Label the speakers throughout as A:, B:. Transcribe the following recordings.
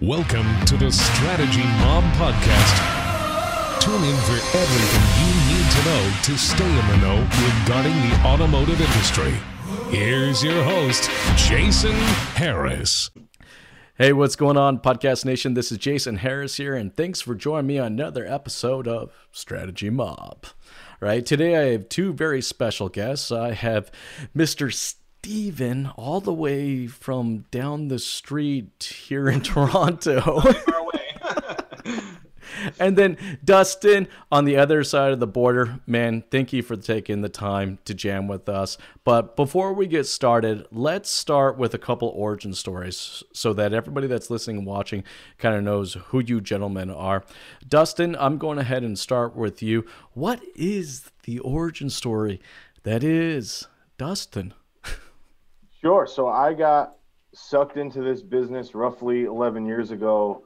A: Welcome to the Strategy Mob Podcast. Tune in for everything you need to know to stay in the know regarding the automotive industry. Here's your host, Jason Harris.
B: Hey, what's going on, Podcast Nation? This is Jason Harris here, and thanks for joining me on another episode of Strategy Mob. Right today, I have two very special guests. I have Mr. Steven, all the way from down the street here in Toronto. and then Dustin on the other side of the border. Man, thank you for taking the time to jam with us. But before we get started, let's start with a couple origin stories so that everybody that's listening and watching kind of knows who you gentlemen are. Dustin, I'm going ahead and start with you. What is the origin story that is Dustin?
C: Sure. So I got sucked into this business roughly 11 years ago.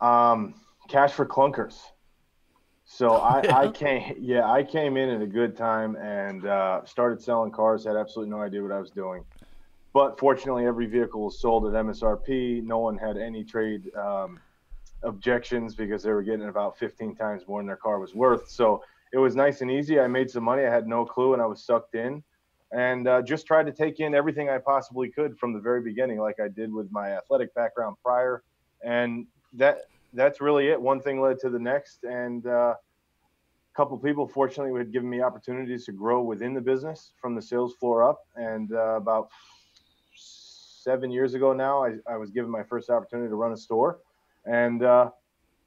C: Um, cash for clunkers. So I, yeah. I came, yeah, I came in at a good time and uh, started selling cars. Had absolutely no idea what I was doing, but fortunately, every vehicle was sold at MSRP. No one had any trade um, objections because they were getting about 15 times more than their car was worth. So it was nice and easy. I made some money. I had no clue, and I was sucked in and uh, just tried to take in everything I possibly could from the very beginning, like I did with my athletic background prior. And that that's really it. One thing led to the next, and uh, a couple people fortunately had given me opportunities to grow within the business from the sales floor up. And uh, about seven years ago now, I, I, was given my first opportunity to run a store, and uh,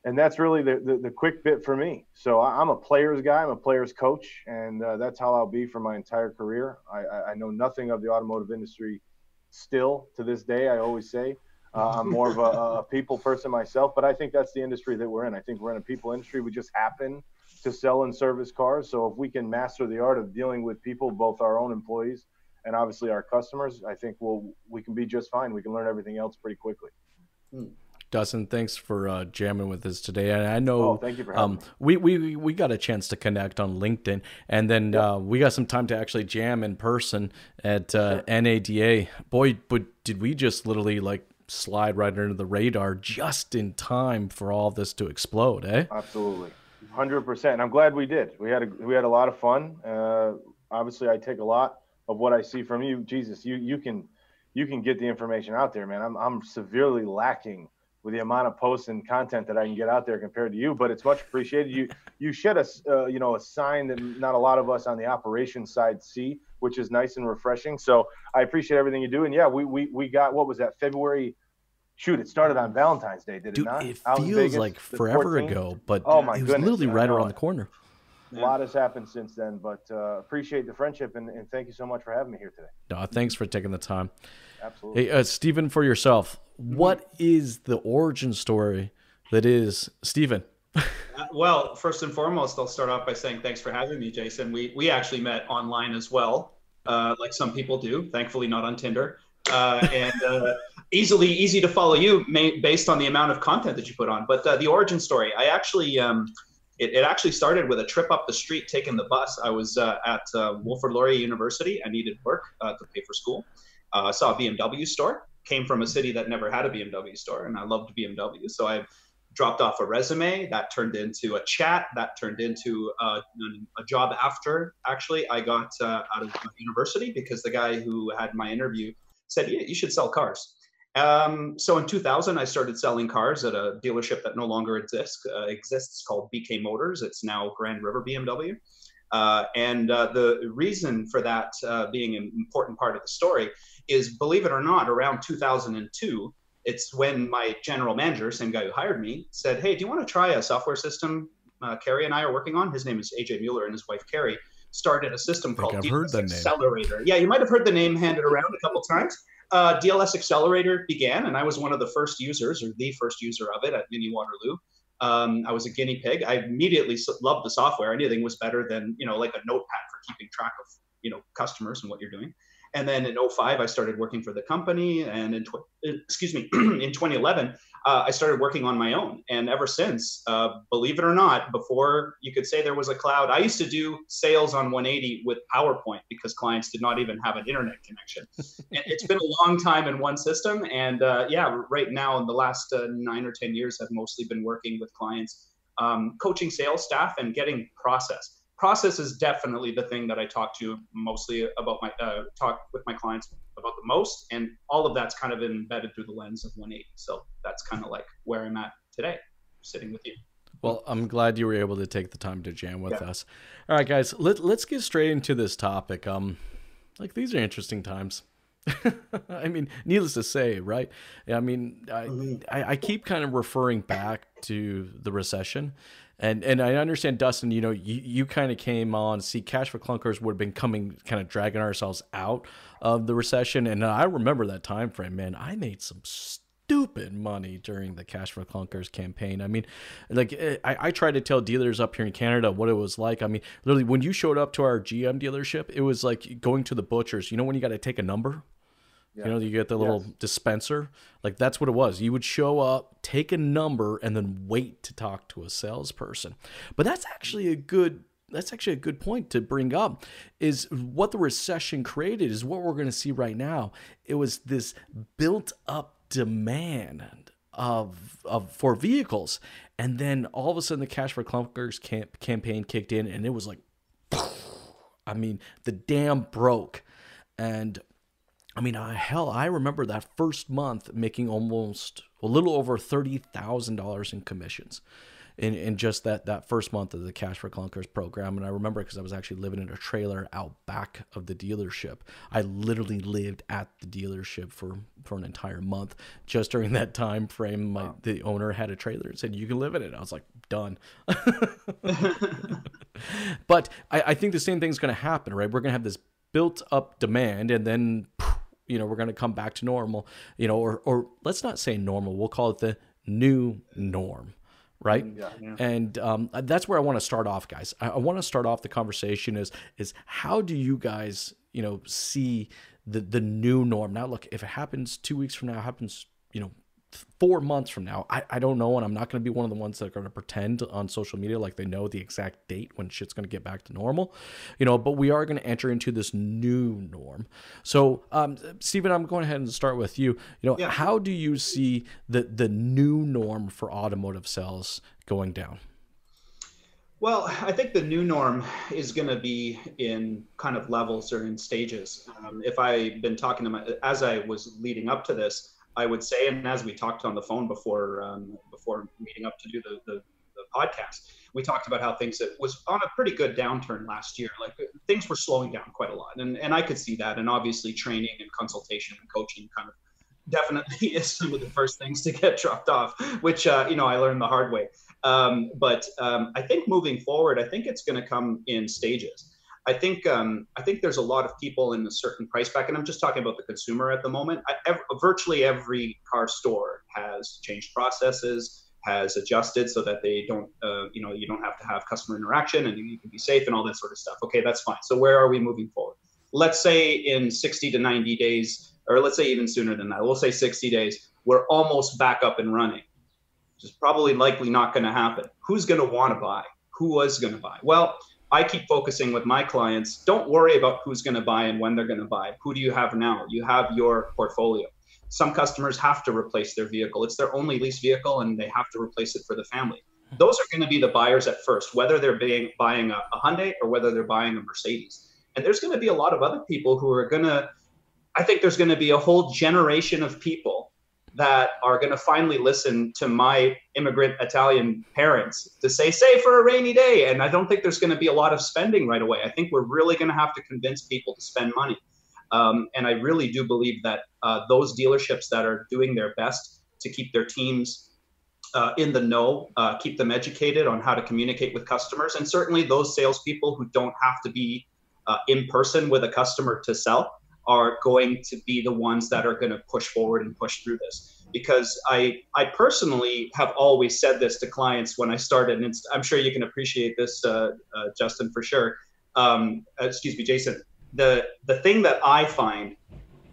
C: and that's really the, the, the, quick bit for me. So I'm a player's guy. I'm a player's coach, and uh, that's how I'll be for my entire career. I, I, know nothing of the automotive industry still to this day. I always say uh, I'm more of a, a, people person myself, but I think that's the industry that we're in. I think we're in a people industry. We just happen to sell and service cars. So if we can master the art of dealing with people, both our own employees and obviously our customers, I think we'll we can be just fine. We can learn everything else pretty quickly.
B: Hmm. Dustin, thanks for uh, jamming with us today. And I know
C: oh, thank you for um,
B: we, we we got a chance to connect on LinkedIn, and then yep. uh, we got some time to actually jam in person at uh, sure. NADA. Boy, but did we just literally like slide right under the radar just in time for all this to explode, eh?
C: Absolutely, hundred percent. I'm glad we did. We had a we had a lot of fun. Uh, obviously, I take a lot of what I see from you. Jesus, you you can you can get the information out there, man. I'm I'm severely lacking with the amount of posts and content that I can get out there compared to you. But it's much appreciated. You you shed a uh, you know a sign that not a lot of us on the operations side see, which is nice and refreshing. So I appreciate everything you do. And yeah, we we we got what was that February. Shoot, it started on Valentine's Day, did
B: Dude,
C: it not?
B: It feels Vegas, like forever ago, but oh my it was goodness, literally right around the corner.
C: A lot has happened since then, but uh, appreciate the friendship and, and, thank you so much for having me here today.
B: No, thanks for taking the time.
C: Absolutely.
B: Hey, uh, Stephen, for yourself, what is the origin story that is Stephen?
D: uh, well, first and foremost, I'll start off by saying thanks for having me, Jason. We we actually met online as well, uh, like some people do. Thankfully, not on Tinder. Uh, and uh, easily easy to follow you may, based on the amount of content that you put on. But uh, the origin story, I actually. Um, it, it, actually started with a trip up the street taking the bus. I was uh, at uh, Wilfrid Laurier University. I needed work uh, to pay for school. I saw a BMW store came from a city that never had a BMW store, and I loved BMW. So I dropped off a resume that turned into a chat that turned into a, a job after actually I got uh, out of university because the guy who had my interview said, yeah, you should sell cars. Um, so in 2000, I started selling cars at a dealership that no longer exists, uh, exists called BK Motors. It's now Grand River BMW. Uh, and uh, the reason for that uh, being an important part of the story is believe it or not, around 2002, it's when my general manager, same guy who hired me, said, Hey, do you want to try a software system uh, Carrie and I are working on? His name is AJ Mueller and his wife Carrie started a system called
B: DLS
D: Accelerator. Yeah, you might have heard the name handed around a couple times. Uh, DLS Accelerator began, and I was one of the first users, or the first user of it at Mini Waterloo. Um, I was a guinea pig. I immediately loved the software. Anything was better than you know, like a notepad for keeping track of you know customers and what you're doing. And then in 05, I started working for the company. And in, tw- excuse me, in 2011, uh, I started working on my own. And ever since, uh, believe it or not, before you could say there was a cloud, I used to do sales on 180 with PowerPoint because clients did not even have an internet connection. it's been a long time in one system. And uh, yeah, right now, in the last uh, nine or 10 years, I've mostly been working with clients, um, coaching sales staff and getting process process is definitely the thing that I talk to mostly about my uh, talk with my clients about the most, and all of that's kind of embedded through the lens of 180. So that's kind of like where I'm at today, sitting with you.
B: Well, I'm glad you were able to take the time to jam with yeah. us. All right, guys, let, let's get straight into this topic. Um, like these are interesting times. I mean, needless to say, right? I mean, I, mm-hmm. I, I keep kind of referring back to the recession and and I understand Dustin, you know, you, you kind of came on. See, Cash for Clunkers would have been coming, kind of dragging ourselves out of the recession, and I remember that time frame. Man, I made some stupid money during the Cash for Clunkers campaign. I mean, like eh, I, I tried to tell dealers up here in Canada what it was like. I mean, literally, when you showed up to our GM dealership, it was like going to the butcher's. You know, when you got to take a number yeah. You know, you get the little yes. dispenser. Like that's what it was. You would show up, take a number, and then wait to talk to a salesperson. But that's actually a good that's actually a good point to bring up is what the recession created is what we're going to see right now. It was this built up demand of, of for vehicles. And then all of a sudden the Cash for Clunkers camp, campaign kicked in and it was like I mean, the dam broke. And I mean, uh, hell, I remember that first month making almost a little over thirty thousand dollars in commissions, in, in just that that first month of the Cash for Clunkers program. And I remember because I was actually living in a trailer out back of the dealership. I literally lived at the dealership for for an entire month. Just during that time frame, my wow. the owner had a trailer and said you can live in it. I was like, done. but I, I think the same thing's going to happen, right? We're going to have this built up demand, and then you know we're going to come back to normal you know or or let's not say normal we'll call it the new norm right? Yeah, yeah. and um, that's where i want to start off guys. I, I want to start off the conversation is is how do you guys you know see the the new norm? Now look if it happens two weeks from now happens you know four months from now, I, I don't know. And I'm not going to be one of the ones that are going to pretend on social media like they know the exact date when shit's going to get back to normal, you know, but we are going to enter into this new norm. So, um, Stephen, I'm going ahead and start with you. You know, yeah. how do you see the, the new norm for automotive sales going down?
D: Well, I think the new norm is going to be in kind of levels or in stages. Um, if I've been talking to my, as I was leading up to this, I would say, and as we talked on the phone before um, before meeting up to do the, the, the podcast, we talked about how things that was on a pretty good downturn last year. Like things were slowing down quite a lot, and and I could see that. And obviously, training and consultation and coaching kind of definitely is some of the first things to get dropped off, which uh, you know I learned the hard way. Um, but um, I think moving forward, I think it's going to come in stages. I think um, I think there's a lot of people in a certain price bracket, and I'm just talking about the consumer at the moment. I, ev- virtually every car store has changed processes, has adjusted so that they don't, uh, you know, you don't have to have customer interaction, and you can be safe and all that sort of stuff. Okay, that's fine. So where are we moving forward? Let's say in 60 to 90 days, or let's say even sooner than that. We'll say 60 days. We're almost back up and running. Which is probably likely not going to happen. Who's going to want to buy? Who was going to buy? Well I keep focusing with my clients. Don't worry about who's going to buy and when they're going to buy. Who do you have now? You have your portfolio. Some customers have to replace their vehicle. It's their only lease vehicle and they have to replace it for the family. Hmm. Those are going to be the buyers at first, whether they're being, buying a, a Hyundai or whether they're buying a Mercedes. And there's going to be a lot of other people who are going to, I think there's going to be a whole generation of people that are going to finally listen to my immigrant Italian parents to say, save for a rainy day. And I don't think there's going to be a lot of spending right away. I think we're really going to have to convince people to spend money. Um, and I really do believe that uh, those dealerships that are doing their best to keep their teams uh, in the know, uh, keep them educated on how to communicate with customers, and certainly those salespeople who don't have to be uh, in person with a customer to sell are going to be the ones that are going to push forward and push through this because I I personally have always said this to clients when I started, and I'm sure you can appreciate this, uh, uh, Justin, for sure. Um, excuse me, Jason. the the thing that I find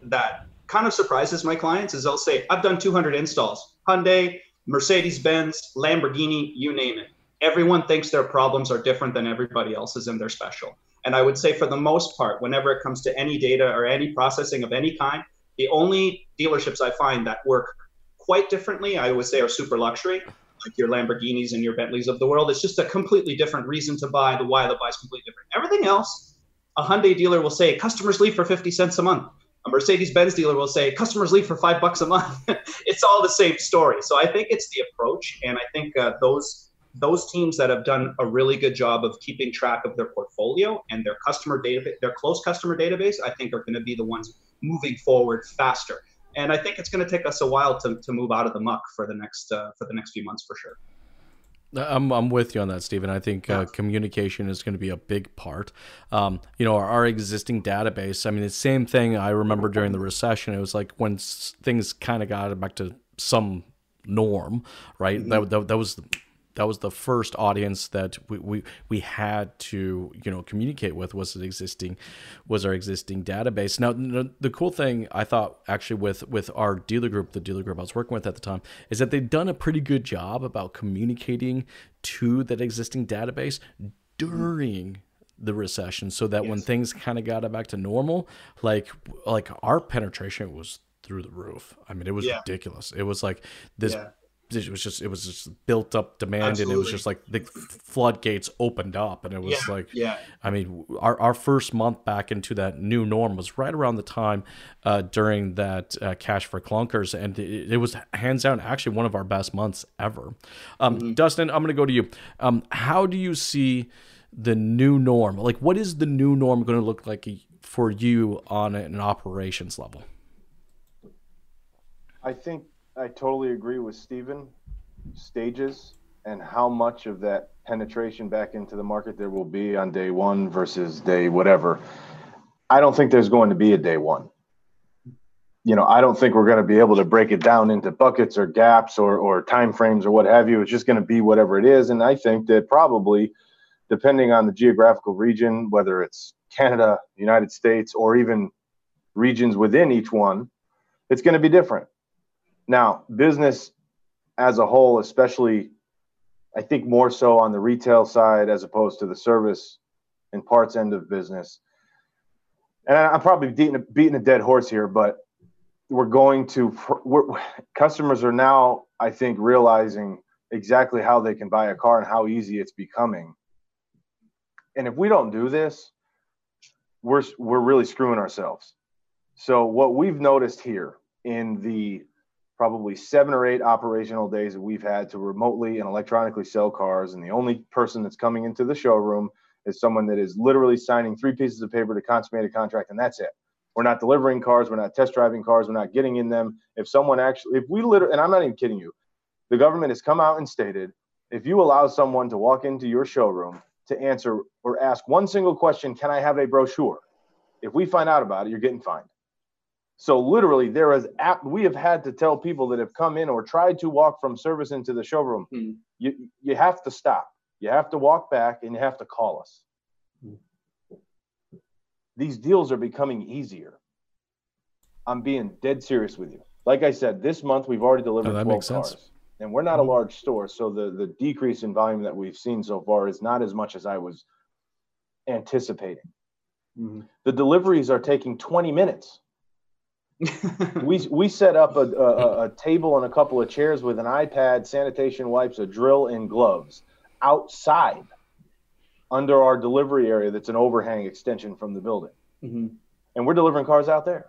D: that kind of surprises my clients is they'll say, I've done 200 installs, Hyundai, Mercedes Benz, Lamborghini, you name it. Everyone thinks their problems are different than everybody else's and they're special. And I would say, for the most part, whenever it comes to any data or any processing of any kind, the only dealerships I find that work quite differently, I would say, are super luxury, like your Lamborghinis and your Bentleys of the world. It's just a completely different reason to buy. The why the buy is completely different. Everything else, a Hyundai dealer will say customers leave for 50 cents a month. A Mercedes Benz dealer will say customers leave for five bucks a month. it's all the same story. So I think it's the approach, and I think uh, those those teams that have done a really good job of keeping track of their portfolio and their customer database, their close customer database, I think are going to be the ones moving forward faster. And I think it's going to take us a while to, to move out of the muck for the next uh, for the next few months for sure.
B: I'm I'm with you on that, Stephen. I think uh, communication is going to be a big part. Um, you know, our, our, existing database. I mean, the same thing. I remember during the recession. It was like when s- things kind of got back to some norm, right? Mm-hmm. That, that that was that was the first audience that we, we, we had to you know communicate with was an existing was our existing database now the cool thing i thought actually with with our dealer group the dealer group i was working with at the time is that they've done a pretty good job about communicating to that existing database during the recession so that yes. when things kind of got back to normal like like our penetration was through the roof i mean it was yeah. ridiculous it was like this yeah it was just it was just built up demand Absolutely. and it was just like the floodgates opened up and it was
D: yeah,
B: like
D: yeah.
B: I mean our, our first month back into that new norm was right around the time uh, during that uh, cash for clunkers and it, it, was hands down actually one of our best months ever. Um, mm-hmm. dustin i'm going to go to you. Um, how do you see the new norm? Like what is the new norm going to look like for you on an operations level?
C: I think I totally agree with Stephen. Stages and how much of that penetration back into the market there will be on day one versus day whatever. I don't think there's going to be a day one. You know, I don't think we're going to be able to break it down into buckets or gaps or or time frames or what have you. It's just going to be whatever it is. And I think that probably, depending on the geographical region, whether it's Canada, United States, or even regions within each one, it's going to be different. Now, business as a whole, especially, I think more so on the retail side as opposed to the service and parts end of business. And I'm probably beating a, beating a dead horse here, but we're going to, we're, customers are now, I think, realizing exactly how they can buy a car and how easy it's becoming. And if we don't do this, we're, we're really screwing ourselves. So, what we've noticed here in the probably seven or eight operational days that we've had to remotely and electronically sell cars. And the only person that's coming into the showroom is someone that is literally signing three pieces of paper to consummate a contract, and that's it. We're not delivering cars, we're not test driving cars, we're not getting in them. If someone actually, if we literally, and I'm not even kidding you, the government has come out and stated if you allow someone to walk into your showroom to answer or ask one single question, can I have a brochure? If we find out about it, you're getting fined. So literally, there is app. We have had to tell people that have come in or tried to walk from service into the showroom. Mm. You you have to stop. You have to walk back and you have to call us. Mm. These deals are becoming easier. I'm being dead serious with you. Like I said, this month we've already delivered oh, 12 cars. And we're not a hmm. large store, so the the decrease in volume that we've seen so far is not as much as I was anticipating. Mm-hmm. The deliveries are taking 20 minutes. we we set up a, a, a, table and a couple of chairs with an iPad, sanitation wipes, a drill, and gloves outside under our delivery area. That's an overhang extension from the building, mm-hmm. and we're delivering cars out there.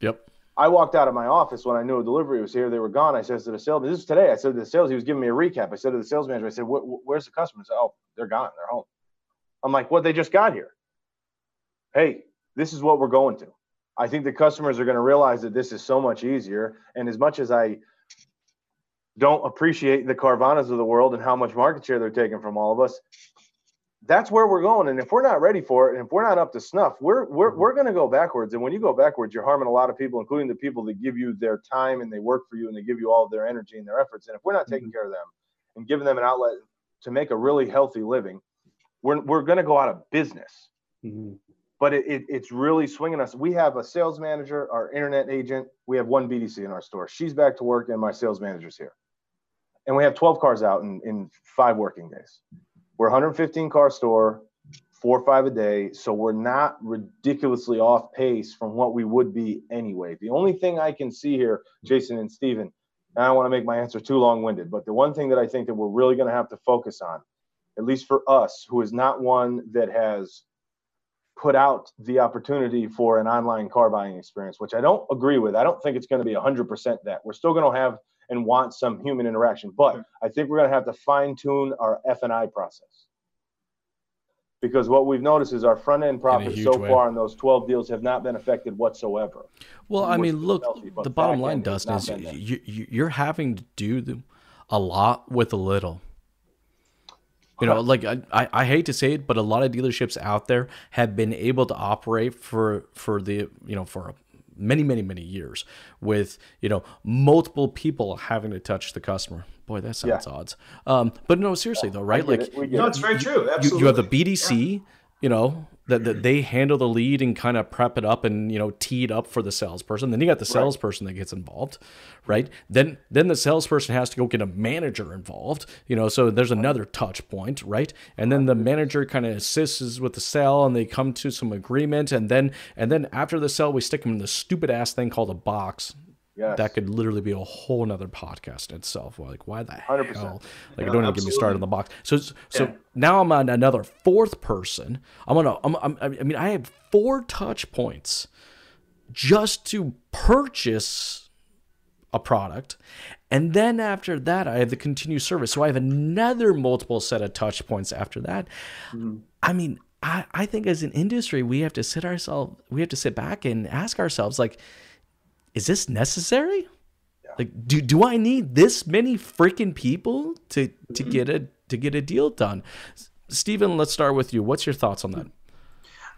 B: Yep.
C: I walked out of my office when I knew a delivery was here. They were gone. I said to the salesman, "This is today." I said to the sales. He was giving me a recap. I said to the sales manager, "I said, where's the customers?" "Oh, they're gone. They're home." I'm like, "What? They just got here." Hey, this is what we're going to. I think the customers are going to realize that this is so much easier. And as much as I don't appreciate the Carvanas of the world and how much market share they're taking from all of us, that's where we're going. And if we're not ready for it, and if we're not up to snuff, we're we're we're going to go backwards. And when you go backwards, you're harming a lot of people, including the people that give you their time and they work for you and they give you all of their energy and their efforts. And if we're not taking mm-hmm. care of them and giving them an outlet to make a really healthy living, we're we're going to go out of business. Mm-hmm. But it, it, it's really swinging us. We have a sales manager, our internet agent. We have one BDC in our store. She's back to work, and my sales manager's here. And we have 12 cars out in, in five working days. We're 115 car store, four or five a day. So we're not ridiculously off pace from what we would be anyway. The only thing I can see here, Jason and Steven, and I don't want to make my answer too long winded, but the one thing that I think that we're really going to have to focus on, at least for us, who is not one that has put out the opportunity for an online car buying experience, which I don't agree with. I don't think it's going to be 100% that. We're still going to have and want some human interaction, but I think we're going to have to fine tune our F&I process. Because what we've noticed is our front end profits so way. far on those 12 deals have not been affected whatsoever.
B: Well, I mean, look, the bottom line, Dustin, is you, you're having to do a lot with a little. You know, like I, I hate to say it, but a lot of dealerships out there have been able to operate for for the you know for many many many years with you know multiple people having to touch the customer. Boy, that sounds yeah. odds. Um, but no, seriously though, right? Like,
D: no, it's very true. Absolutely.
B: You, you have the BDC, yeah. you know, that, that they handle the lead and kind of prep it up and you know tee it up for the salesperson. Then you got the salesperson right. that gets involved, right? Then then the salesperson has to go get a manager involved, you know. So there's another touch point, right? And then the manager kind of assists with the sale and they come to some agreement. And then and then after the sale, we stick them in the stupid ass thing called a box Yes. That could literally be a whole nother podcast in itself. Like, why the 100%. hell? Like, yeah, don't even get me started on the box. So, so yeah. now I'm on another fourth person. I'm gonna. I'm, I'm, I mean, I have four touch points just to purchase a product, and then after that, I have the continued service. So I have another multiple set of touch points after that. Mm-hmm. I mean, I, I think as an industry, we have to sit ourselves. We have to sit back and ask ourselves, like is this necessary? Yeah. Like, do do I need this many freaking people to to mm-hmm. get a to get a deal done? Stephen, let's start with you. What's your thoughts on that?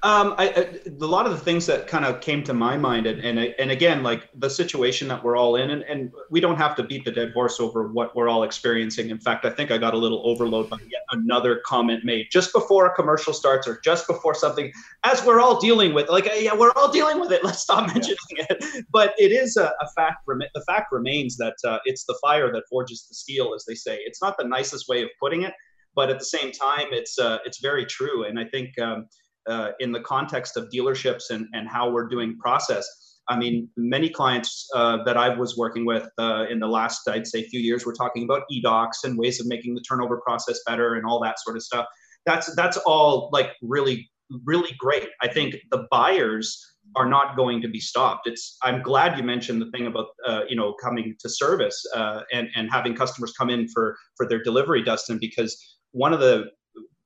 D: Um, I, I, a lot of the things that kind of came to my mind, and, and and again, like the situation that we're all in, and, and we don't have to beat the dead horse over what we're all experiencing. In fact, I think I got a little overload by yet another comment made just before a commercial starts or just before something, as we're all dealing with. Like, yeah, we're all dealing with it. Let's stop mentioning yeah. it. But it is a, a fact. The fact remains that uh, it's the fire that forges the steel, as they say. It's not the nicest way of putting it, but at the same time, it's uh, it's very true. And I think. Um, uh, in the context of dealerships and, and how we're doing process. I mean, many clients uh, that I was working with uh, in the last, I'd say, few years, were talking about eDocs and ways of making the turnover process better and all that sort of stuff. That's that's all like really, really great. I think the buyers are not going to be stopped. It's I'm glad you mentioned the thing about uh, you know coming to service uh, and and having customers come in for for their delivery, Dustin, because one of the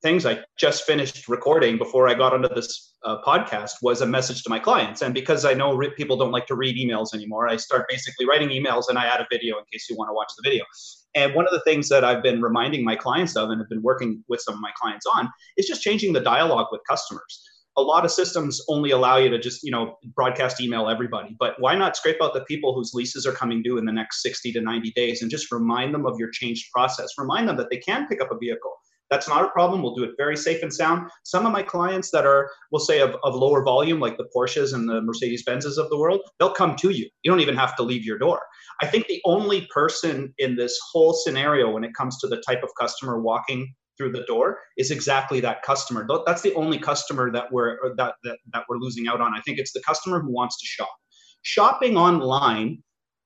D: things I just finished recording before I got onto this uh, podcast was a message to my clients. And because I know re- people don't like to read emails anymore, I start basically writing emails and I add a video in case you want to watch the video. And one of the things that I've been reminding my clients of and have been working with some of my clients on is just changing the dialogue with customers. A lot of systems only allow you to just, you know, broadcast email everybody, but why not scrape out the people whose leases are coming due in the next 60 to 90 days and just remind them of your changed process. Remind them that they can pick up a vehicle that's not a problem. We'll do it very safe and sound. Some of my clients that are, we'll say, of, of lower volume, like the Porsches and the Mercedes Benzes of the world, they'll come to you. You don't even have to leave your door. I think the only person in this whole scenario when it comes to the type of customer walking through the door is exactly that customer. That's the only customer that we're that, that that we're losing out on. I think it's the customer who wants to shop. Shopping online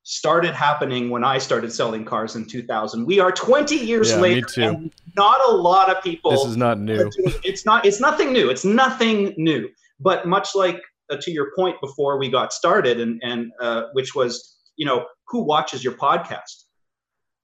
D: started happening when I started selling cars in 2000. We are 20 years yeah, later, and not a lot of people.
B: This is not new.
D: It's not. It's nothing new. It's nothing new. But much like uh, to your point before we got started, and and uh, which was, you know, who watches your podcast?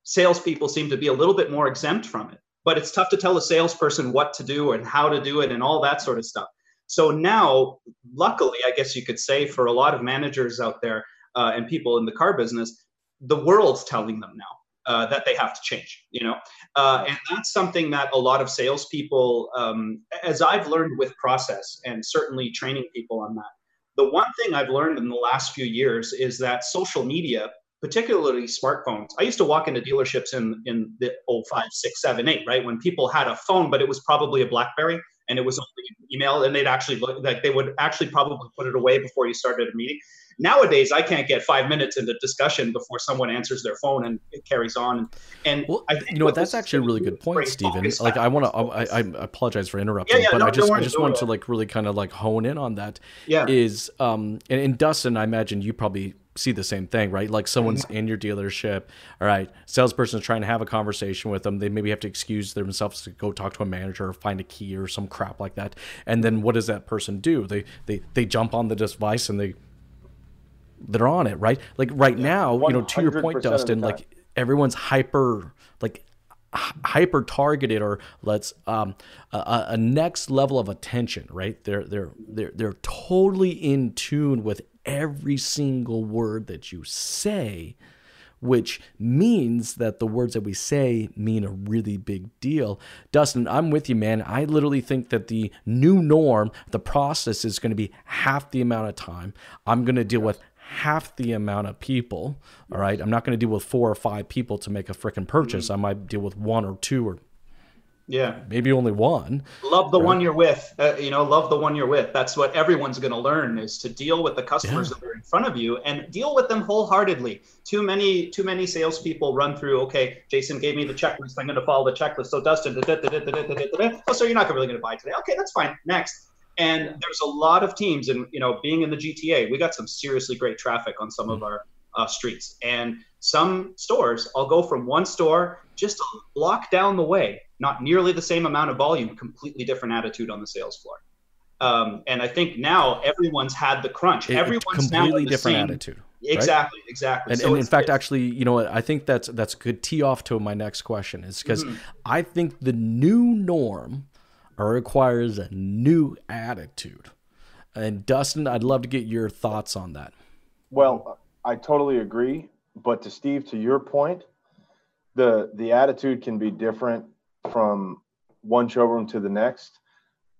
D: Salespeople seem to be a little bit more exempt from it, but it's tough to tell a salesperson what to do and how to do it and all that sort of stuff. So now, luckily, I guess you could say for a lot of managers out there, uh, and people in the car business, the world's telling them now. Uh, that they have to change, you know, uh, and that's something that a lot of salespeople, um, as I've learned with process, and certainly training people on that. The one thing I've learned in the last few years is that social media, particularly smartphones. I used to walk into dealerships in in the 05, 6, 7, 8, right? When people had a phone, but it was probably a BlackBerry and it was only email, and they'd actually look like they would actually probably put it away before you started a meeting. Nowadays, I can't get five minutes into discussion before someone answers their phone and it carries on. And
B: well, you know what? That's actually a really good point, Stephen. Like, I want to. I, I, apologize for interrupting, yeah, yeah, but no, I just, I just wanted to like really kind of like hone in on that.
D: Yeah.
B: Is um and, and Dustin, I imagine you probably see the same thing, right? Like someone's in your dealership, all right, salesperson is trying to have a conversation with them. They maybe have to excuse themselves to go talk to a manager or find a key or some crap like that. And then what does that person do? They they they jump on the device and they they're on it, right? Like right yeah, now, you know, to your point, Dustin, like everyone's hyper like hyper targeted or let's um, a, a, next level of attention right they're they're they're they're totally in tune with every single word that you say, which means that the words that we say mean a really big deal. Dustin, I'm with you, man. I literally think that the new norm, the process is going to be half the amount of time. I'm going to deal with half the amount of people. All right. I'm not going to deal with four or five people to make a freaking purchase. I might deal with one or two or
D: yeah.
B: Maybe only one.
D: Love the right? one you're with. Uh, you know, love the one you're with. That's what everyone's going to learn is to deal with the customers yeah. that are in front of you and deal with them wholeheartedly. Too many, too many salespeople run through. Okay, Jason gave me the checklist. I'm going to follow the checklist. So Dustin, da, da, da, oh, so you're not really going to buy today? Okay, that's fine. Next. And there's a lot of teams, and you know, being in the GTA, we got some seriously great traffic on some mm-hmm. of our uh, streets. And some stores, I'll go from one store just a block down the way, not nearly the same amount of volume, completely different attitude on the sales floor. Um, and I think now everyone's had the crunch. It, everyone's
B: completely different
D: same,
B: attitude.
D: Exactly, right? exactly.
B: And, so and in fact, actually, you know, I think that's that's a good tee off to my next question is because mm-hmm. I think the new norm requires a new attitude. And Dustin, I'd love to get your thoughts on that.
C: Well, I totally agree. But to Steve, to your point, the the attitude can be different from one showroom to the next,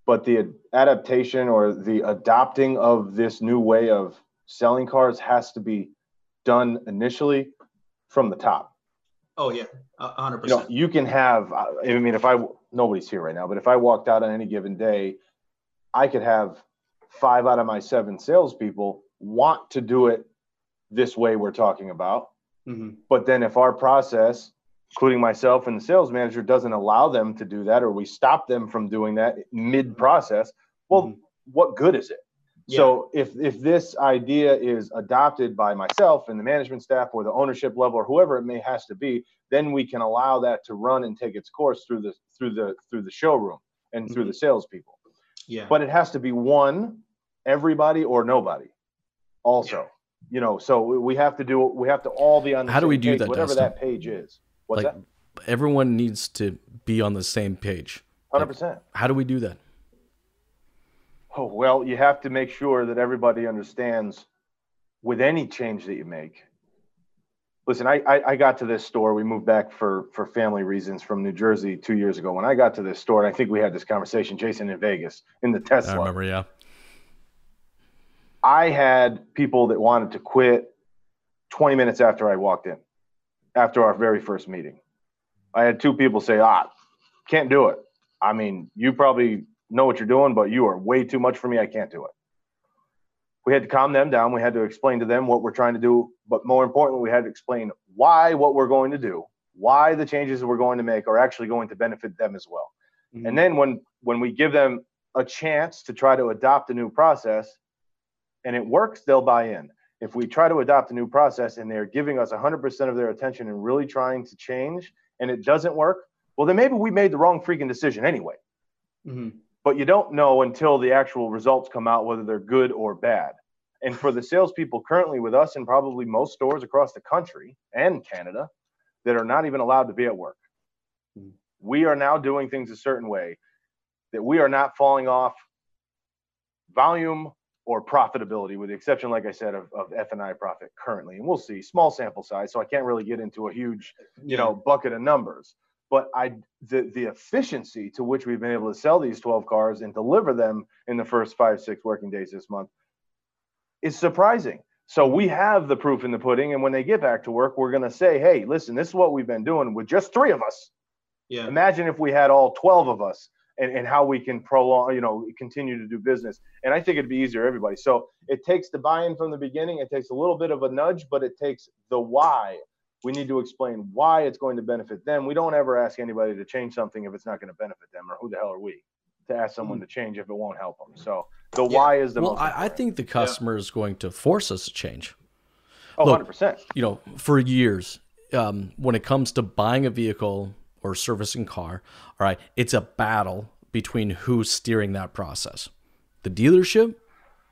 C: but the adaptation or the adopting of this new way of selling cars has to be done initially from the top.
D: Oh yeah, hundred
C: percent. You know, you can have. I mean, if I nobody's here right now, but if I walked out on any given day, I could have five out of my seven salespeople want to do it this way we're talking about. Mm-hmm. But then if our process, including myself and the sales manager, doesn't allow them to do that, or we stop them from doing that mid process, well, mm-hmm. what good is it? Yeah. So if if this idea is adopted by myself and the management staff or the ownership level or whoever it may has to be, then we can allow that to run and take its course through the through the through the showroom and mm-hmm. through the salespeople.
D: Yeah.
C: But it has to be one, everybody or nobody. Also. Yeah you know, so we have to do we have to all be on.
B: How do we do
C: page,
B: that?
C: Whatever
B: Dustin?
C: that page is. What's like, that?
B: Everyone needs to be on the same page.
C: Hundred like, percent.
B: How do we do that?
C: Oh well, you have to make sure that everybody understands with any change that you make. Listen, I, I, I got to this store. We moved back for for family reasons from New Jersey two years ago. When I got to this store, and I think we had this conversation, Jason in Vegas in the Tesla.
B: I remember, yeah.
C: I had people that wanted to quit 20 minutes after I walked in, after our very first meeting. I had two people say, ah, can't do it. I mean, you probably know what you're doing, but you are way too much for me. I can't do it. We had to calm them down. We had to explain to them what we're trying to do. But more importantly, we had to explain why what we're going to do, why the changes that we're going to make are actually going to benefit them as well. Mm-hmm. And then when when we give them a chance to try to adopt a new process, and it works, they'll buy in. If we try to adopt a new process and they're giving us 100% of their attention and really trying to change and it doesn't work, well, then maybe we made the wrong freaking decision anyway. Mm-hmm. But you don't know until the actual results come out whether they're good or bad. And for the salespeople currently with us and probably most stores across the country and Canada that are not even allowed to be at work, mm-hmm. we are now doing things a certain way that we are not falling off volume or profitability, with the exception, like I said, of, of F and I profit currently. And we'll see small sample size, so I can't really get into a huge, you know, bucket of numbers. But I the the efficiency to which we've been able to sell these 12 cars and deliver them in the first five, six working days this month is surprising. So we have the proof in the pudding. And when they get back to work, we're gonna say, hey, listen, this is what we've been doing with just three of us.
D: Yeah.
C: Imagine if we had all 12 of us and, and how we can prolong, you know, continue to do business. And I think it'd be easier for everybody. So it takes the buy-in from the beginning. It takes a little bit of a nudge, but it takes the why. We need to explain why it's going to benefit them. We don't ever ask anybody to change something if it's not going to benefit them, or who the hell are we to ask someone to change if it won't help them? So the yeah. why is the
B: well,
C: most.
B: I, I think the customer yeah. is going to force us to change.
C: Oh, Look, 100%.
B: You know, for years, um, when it comes to buying a vehicle or servicing car, all right, it's a battle between who's steering that process, the dealership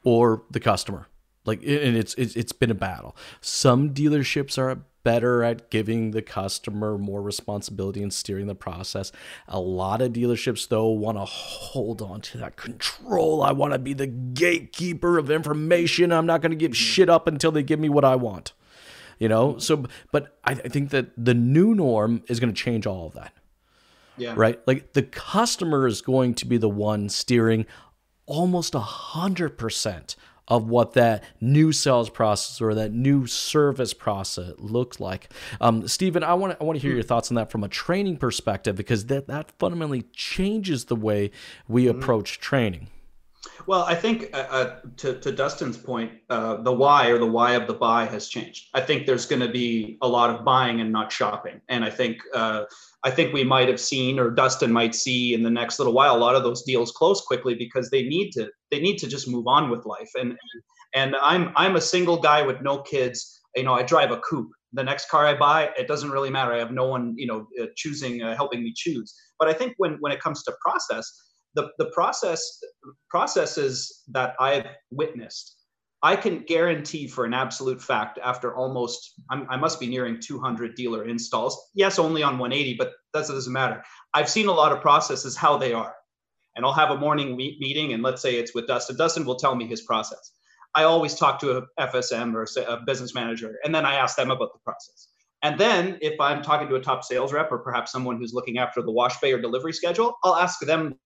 B: or the customer. Like, and it's it's, it's been a battle. Some dealerships are better at giving the customer more responsibility and steering the process. A lot of dealerships, though, want to hold on to that control. I want to be the gatekeeper of information. I'm not going to give shit up until they give me what I want you know so but I, I think that the new norm is going to change all of that
D: yeah
B: right like the customer is going to be the one steering almost a hundred percent of what that new sales process or that new service process looks like. Um, Stephen, I want to I want to hear your thoughts on that from a training perspective because that that fundamentally changes the way we mm-hmm. approach training.
D: Well, I think uh, uh, to, to Dustin's point, uh, the why or the why of the buy has changed. I think there's going to be a lot of buying and not shopping, and I think uh, I think we might have seen, or Dustin might see in the next little while, a lot of those deals close quickly because they need to they need to just move on with life. And and I'm I'm a single guy with no kids. You know, I drive a coupe. The next car I buy, it doesn't really matter. I have no one, you know, uh, choosing, uh, helping me choose. But I think when when it comes to process, the, the process processes that I've witnessed, I can guarantee for an absolute fact after almost I'm, i must be nearing 200 dealer installs. Yes, only on 180, but that doesn't matter. I've seen a lot of processes how they are, and I'll have a morning meet, meeting, and let's say it's with Dustin. Dustin will tell me his process. I always talk to a FSM or a business manager, and then I ask them about the process. And then if I'm talking to a top sales rep or perhaps someone who's looking after the wash bay or delivery schedule, I'll ask them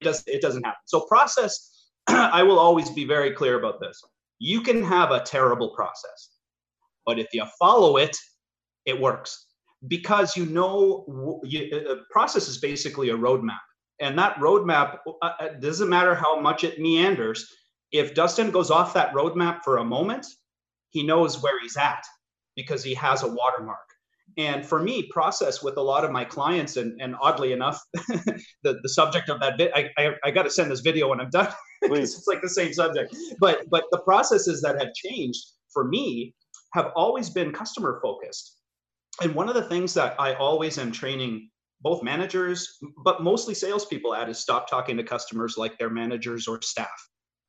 D: does, it doesn't happen. So process, I will always be very clear about this. You can have a terrible process, but if you follow it, it works because you know you, uh, uh, process is basically a roadmap and that roadmap uh, uh, doesn't matter how much it meanders if dustin goes off that roadmap for a moment he knows where he's at because he has a watermark and for me, process with a lot of my clients, and, and oddly enough, the, the subject of that bit, I, I, I got to send this video when I'm done. it's like the same subject. But but the processes that have changed for me have always been customer focused. And one of the things that I always am training both managers, but mostly salespeople at is stop talking to customers like their managers or staff.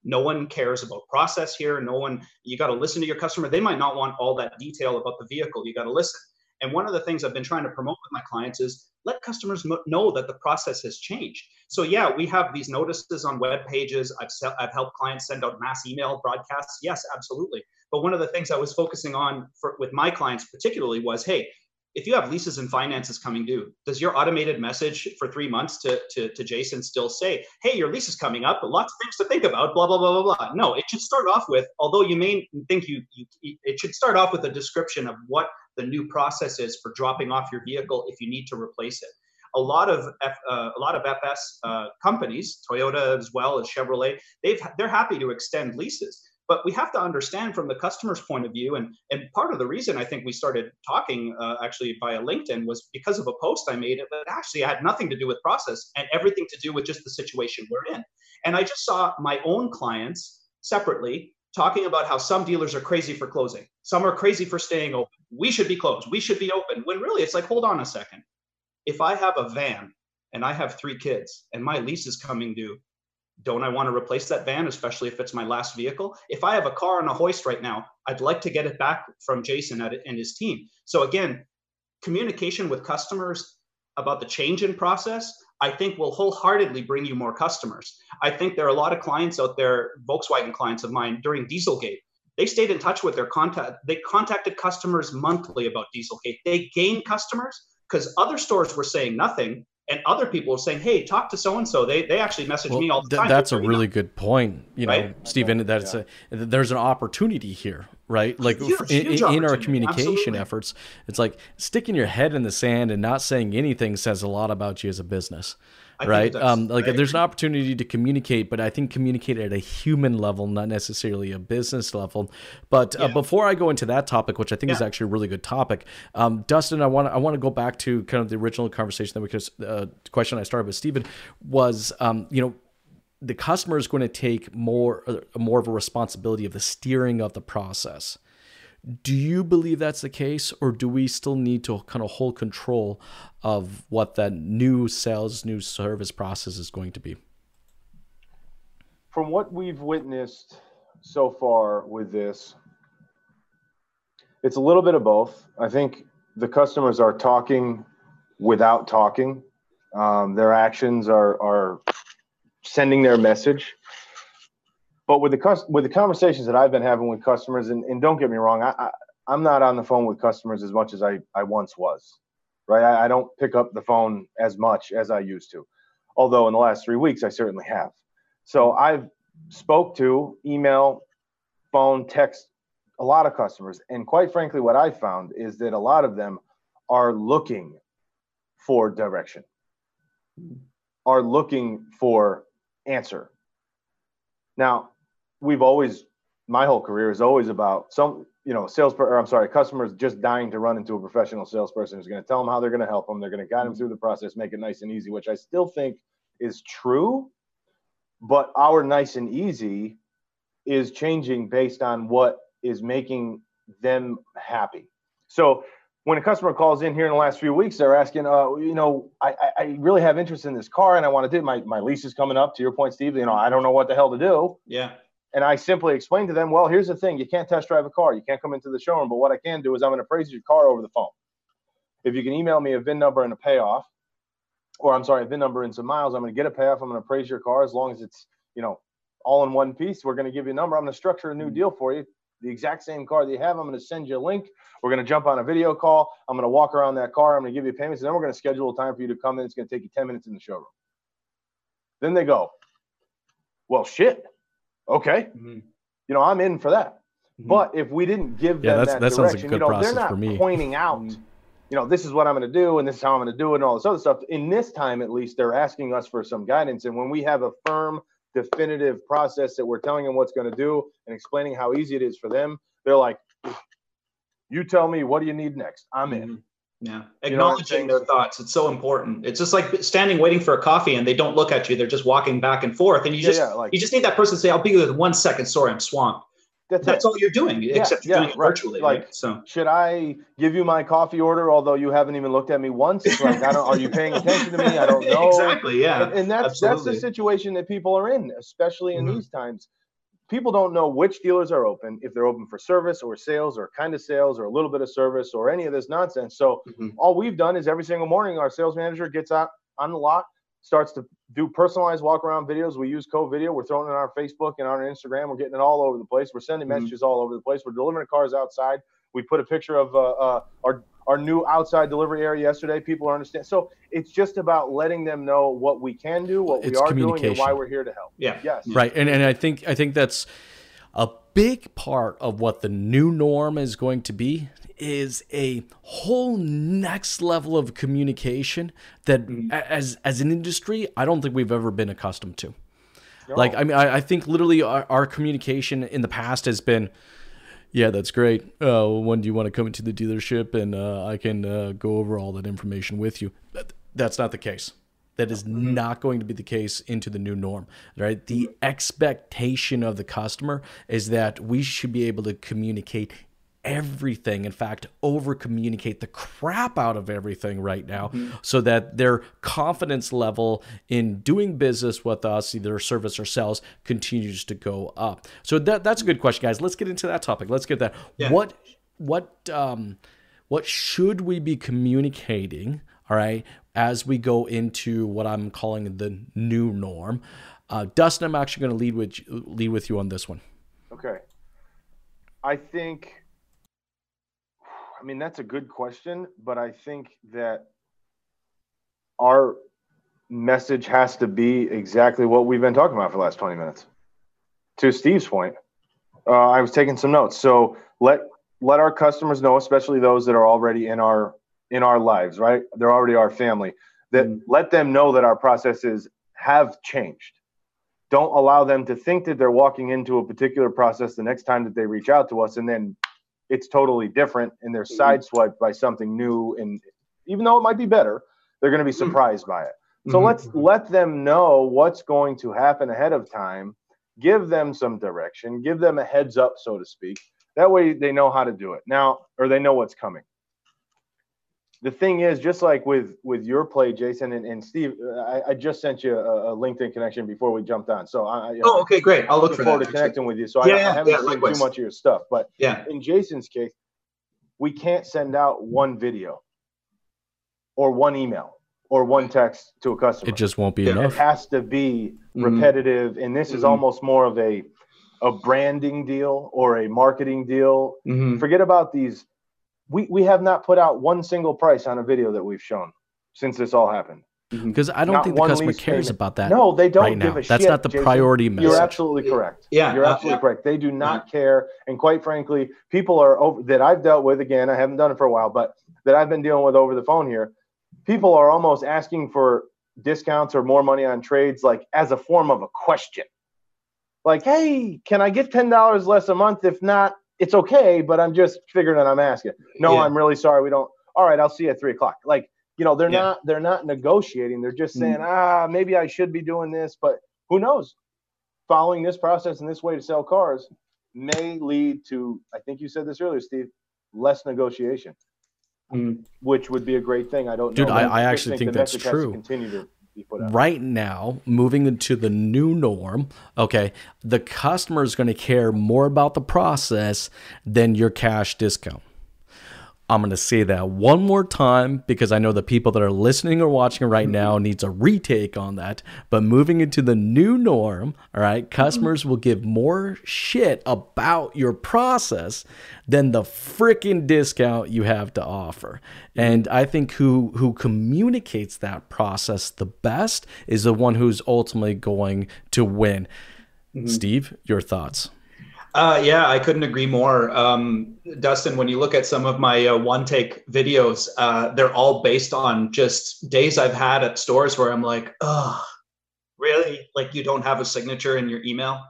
D: No one cares about process here. No one, you got to listen to your customer. They might not want all that detail about the vehicle. You got to listen. And one of the things I've been trying to promote with my clients is let customers know that the process has changed. So yeah, we have these notices on web pages. I've I've helped clients send out mass email broadcasts. Yes, absolutely. But one of the things I was focusing on for, with my clients particularly was, hey, if you have leases and finances coming due, does your automated message for three months to, to, to Jason still say, hey, your lease is coming up, lots of things to think about, blah, blah, blah, blah, blah. No, it should start off with, although you may think you, you it should start off with a description of what the new process is for dropping off your vehicle if you need to replace it. A lot of F, uh, a lot of FS uh, companies, Toyota as well as Chevrolet, they've they're happy to extend leases. But we have to understand from the customer's point of view, and and part of the reason I think we started talking uh, actually via LinkedIn was because of a post I made that actually had nothing to do with process and everything to do with just the situation we're in. And I just saw my own clients separately talking about how some dealers are crazy for closing, some are crazy for staying open. We should be closed. We should be open. When really it's like, hold on a second. If I have a van and I have three kids and my lease is coming due, don't I want to replace that van, especially if it's my last vehicle? If I have a car on a hoist right now, I'd like to get it back from Jason and his team. So again, communication with customers about the change in process I think will wholeheartedly bring you more customers. I think there are a lot of clients out there, Volkswagen clients of mine during Dieselgate. They stayed in touch with their contact. They contacted customers monthly about Dieselgate. They gained customers because other stores were saying nothing and other people are saying, "Hey, talk to so and so." They they actually message well, me all the time.
B: that's a really good point, you know, right? Stephen. That's yeah. a there's an opportunity here, right? Like huge, in, huge in our communication Absolutely. efforts, it's like sticking your head in the sand and not saying anything says a lot about you as a business right? Um, like there's an opportunity to communicate, but I think communicate at a human level, not necessarily a business level. But uh, before I go into that topic, which I think yeah. is actually a really good topic, um, Dustin, I want I want to go back to kind of the original conversation that we could uh, question I started with Stephen was um, you know the customer is going to take more uh, more of a responsibility of the steering of the process. Do you believe that's the case, or do we still need to kind of hold control of what that new sales, new service process is going to be?
C: From what we've witnessed so far with this, it's a little bit of both. I think the customers are talking without talking. Um, their actions are are sending their message but with the with the conversations that I've been having with customers, and, and don't get me wrong, I, I am not on the phone with customers as much as I I once was, right? I, I don't pick up the phone as much as I used to, although in the last three weeks I certainly have. So I've spoke to email, phone, text a lot of customers, and quite frankly, what I found is that a lot of them are looking for direction, are looking for answer now, we've always, my whole career is always about some, you know, sales, or I'm sorry, customers just dying to run into a professional salesperson who's going to tell them how they're going to help them. They're going to guide them through the process, make it nice and easy, which I still think is true. But our nice and easy is changing based on what is making them happy. So when a customer calls in here in the last few weeks, they're asking, uh, you know, I, I really have interest in this car and I want to do my, my lease is coming up to your point, Steve, you know, I don't know what the hell to do.
D: Yeah.
C: And I simply explain to them, well, here's the thing. You can't test drive a car. You can't come into the showroom, but what I can do is I'm going to appraise your car over the phone. If you can email me a VIN number and a payoff, or I'm sorry, a VIN number and some miles, I'm going to get a payoff. I'm going to appraise your car as long as it's, you know, all in one piece. We're going to give you a number. I'm going to structure a new mm-hmm. deal for you the exact same car that you have. I'm going to send you a link. We're going to jump on a video call. I'm going to walk around that car. I'm going to give you payments, and then we're going to schedule a time for you to come in. It's going to take you 10 minutes in the showroom. Then they go, well, shit. Okay. Mm-hmm. You know, I'm in for that. Mm-hmm. But if we didn't give
B: yeah,
C: them that,
B: that
C: direction,
B: you
C: know,
B: they're
C: not pointing out, mm-hmm. you know, this is what I'm going to do and this is how I'm going to do it and all this other stuff. In this time, at least, they're asking us for some guidance. And when we have a firm, definitive process that we're telling them what's going to do and explaining how easy it is for them, they're like, you tell me what do you need next? I'm in.
D: Yeah, acknowledging you know their thoughts. It's so important. It's just like standing waiting for a coffee and they don't look at you. They're just walking back and forth, and you just yeah, yeah, like, you just need that person to say, "I'll be with one second. Sorry, I'm swamped." That's, that's all you're doing, yeah, except you're doing it right. virtually. Like, right? so
C: should I give you my coffee order, although you haven't even looked at me once? Like, I don't. Are you paying attention to me? I don't know.
D: exactly. Yeah.
C: And, and that's Absolutely. that's the situation that people are in, especially in mm-hmm. these times people don't know which dealers are open, if they're open for service or sales or kind of sales or a little bit of service or any of this nonsense. So mm-hmm. all we've done is every single morning our sales manager gets out on the lot, starts to do personalized walk around videos. We use Covideo. We're throwing it on our Facebook and on our Instagram. We're getting it all over the place. We're sending mm-hmm. messages all over the place. We're delivering cars outside. We put a picture of uh, uh, our our new outside delivery area yesterday. People are understand. So it's just about letting them know what we can do, what it's we are doing, and why we're here to help.
D: Yeah.
C: Yes.
B: Right. And and I think I think that's a big part of what the new norm is going to be is a whole next level of communication that mm-hmm. as as an industry I don't think we've ever been accustomed to. No. Like I mean I, I think literally our, our communication in the past has been yeah, that's great. Uh, when do you want to come into the dealership and uh, I can uh, go over all that information with you? That's not the case. That is mm-hmm. not going to be the case into the new norm, right? The expectation of the customer is that we should be able to communicate everything. In fact, over communicate the crap out of everything right now mm-hmm. so that their confidence level in doing business with us, either service or sales, continues to go up. So that that's a good question, guys. Let's get into that topic. Let's get that. Yeah. What what um what should we be communicating? All right, as we go into what I'm calling the new norm. Uh, Dustin, I'm actually going to lead with lead with you on this one.
C: Okay. I think I mean, that's a good question, but I think that our message has to be exactly what we've been talking about for the last 20 minutes. To Steve's point, uh, I was taking some notes. So let let our customers know, especially those that are already in our in our lives, right? They're already our family. That mm-hmm. let them know that our processes have changed. Don't allow them to think that they're walking into a particular process the next time that they reach out to us, and then it's totally different, and they're mm-hmm. sideswiped by something new. And even though it might be better, they're going to be mm-hmm. surprised mm-hmm. by it. So mm-hmm. let's let them know what's going to happen ahead of time. Give them some direction. Give them a heads up, so to speak. That way they know how to do it now, or they know what's coming. The thing is, just like with with your play, Jason and, and Steve, I, I just sent you a, a, LinkedIn connection before we jumped on. So I,
D: oh, okay, great. I'll look for
C: forward to connecting with you. So yeah, I, I haven't yeah, seen likewise. too much of your stuff, but
D: yeah,
C: in Jason's case, we can't send out one video or one email or one text to a customer.
B: It just won't be it enough.
C: It has to be mm-hmm. repetitive, mm-hmm. and this is mm-hmm. almost more of a a branding deal or a marketing deal. Mm-hmm. Forget about these. We we have not put out one single price on a video that we've shown since this all happened.
B: Because mm-hmm. I don't not think the customer cares payment. about that.
C: No, they don't
B: right
C: give
B: now.
C: a
B: That's
C: shit,
B: not the
C: Jason.
B: priority message.
C: You're absolutely correct.
D: Yeah,
C: you're absolutely uh, correct. They do not yeah. care, and quite frankly, people are over that I've dealt with. Again, I haven't done it for a while, but that I've been dealing with over the phone here people are almost asking for discounts or more money on trades like as a form of a question like hey can i get $10 less a month if not it's okay but i'm just figuring that i'm asking no yeah. i'm really sorry we don't all right i'll see you at three o'clock like you know they're yeah. not they're not negotiating they're just saying mm-hmm. ah maybe i should be doing this but who knows following this process and this way to sell cars may lead to i think you said this earlier steve less negotiation mm. which would be a great thing. I don't
B: Dude,
C: know.
B: I, I actually think, think that's true. Right now, moving into the new norm, okay, the customer is going to care more about the process than your cash discount. I'm going to say that one more time because I know the people that are listening or watching right mm-hmm. now needs a retake on that. But moving into the new norm, all right, customers will give more shit about your process than the freaking discount you have to offer. And I think who who communicates that process the best is the one who's ultimately going to win. Mm-hmm. Steve, your thoughts?
D: Uh, yeah, I couldn't agree more. Um, Dustin, when you look at some of my uh, one take videos, uh, they're all based on just days I've had at stores where I'm like, oh, really? Like you don't have a signature in your email?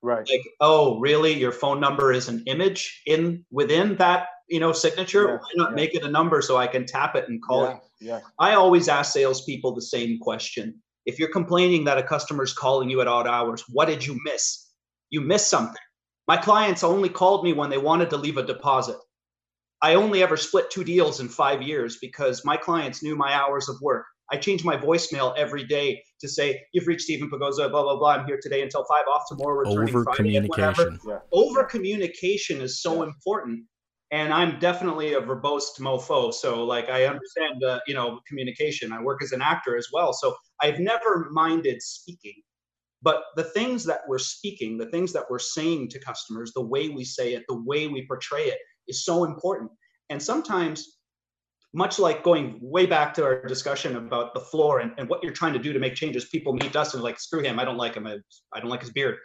C: Right.
D: Like, oh, really? Your phone number is an image in within that, you know, signature. Yeah, Why not yeah. make it a number so I can tap it and call
C: yeah,
D: it?
C: Yeah.
D: I always ask salespeople the same question. If you're complaining that a customer's calling you at odd hours, what did you miss? You missed something my clients only called me when they wanted to leave a deposit. I only ever split two deals in five years because my clients knew my hours of work. I change my voicemail every day to say, You've reached Stephen Pagoza, blah, blah, blah. I'm here today until five off tomorrow. Returning
B: Over communication.
D: Yeah. Over communication is so yeah. important. And I'm definitely a verbose mofo. So, like, I understand, uh, you know, communication. I work as an actor as well. So, I've never minded speaking. But the things that we're speaking, the things that we're saying to customers, the way we say it, the way we portray it is so important. And sometimes, much like going way back to our discussion about the floor and, and what you're trying to do to make changes, people meet us and like, screw him, I don't like him, I, I don't like his beard.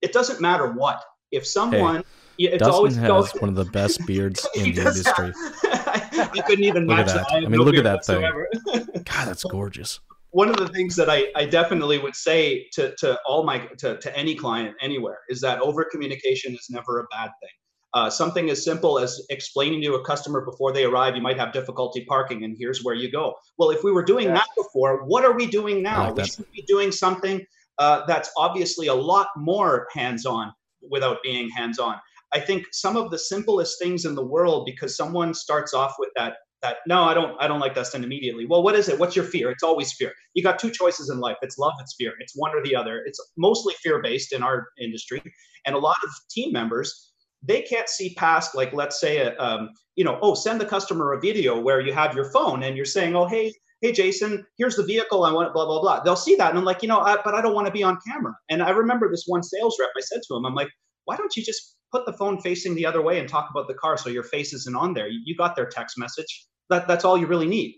D: It doesn't matter what. If someone,
B: hey, it's Dustin always has one of the best beards in the industry.
D: I couldn't even
B: look
D: match
B: at that. I, I mean, no look at that whatsoever. thing. God, that's gorgeous
D: one of the things that I, I definitely would say to, to all my to, to any client anywhere is that over communication is never a bad thing. Uh, something as simple as explaining to a customer before they arrive, you might have difficulty parking, and here's where you go. Well, if we were doing that before, what are we doing now? Like we should be doing something uh, that's obviously a lot more hands-on without being hands-on. I think some of the simplest things in the world, because someone starts off with that that no i don't i don't like dustin immediately. Well what is it? What's your fear? It's always fear. You got two choices in life. It's love it's fear. It's one or the other. It's mostly fear based in our industry. And a lot of team members they can't see past like let's say a, um, you know oh send the customer a video where you have your phone and you're saying oh hey hey jason here's the vehicle i want blah blah blah. They'll see that and i'm like you know I, but i don't want to be on camera. And i remember this one sales rep i said to him i'm like why don't you just put the phone facing the other way and talk about the car so your face isn't on there. You, got their text message. That, that's all you really need.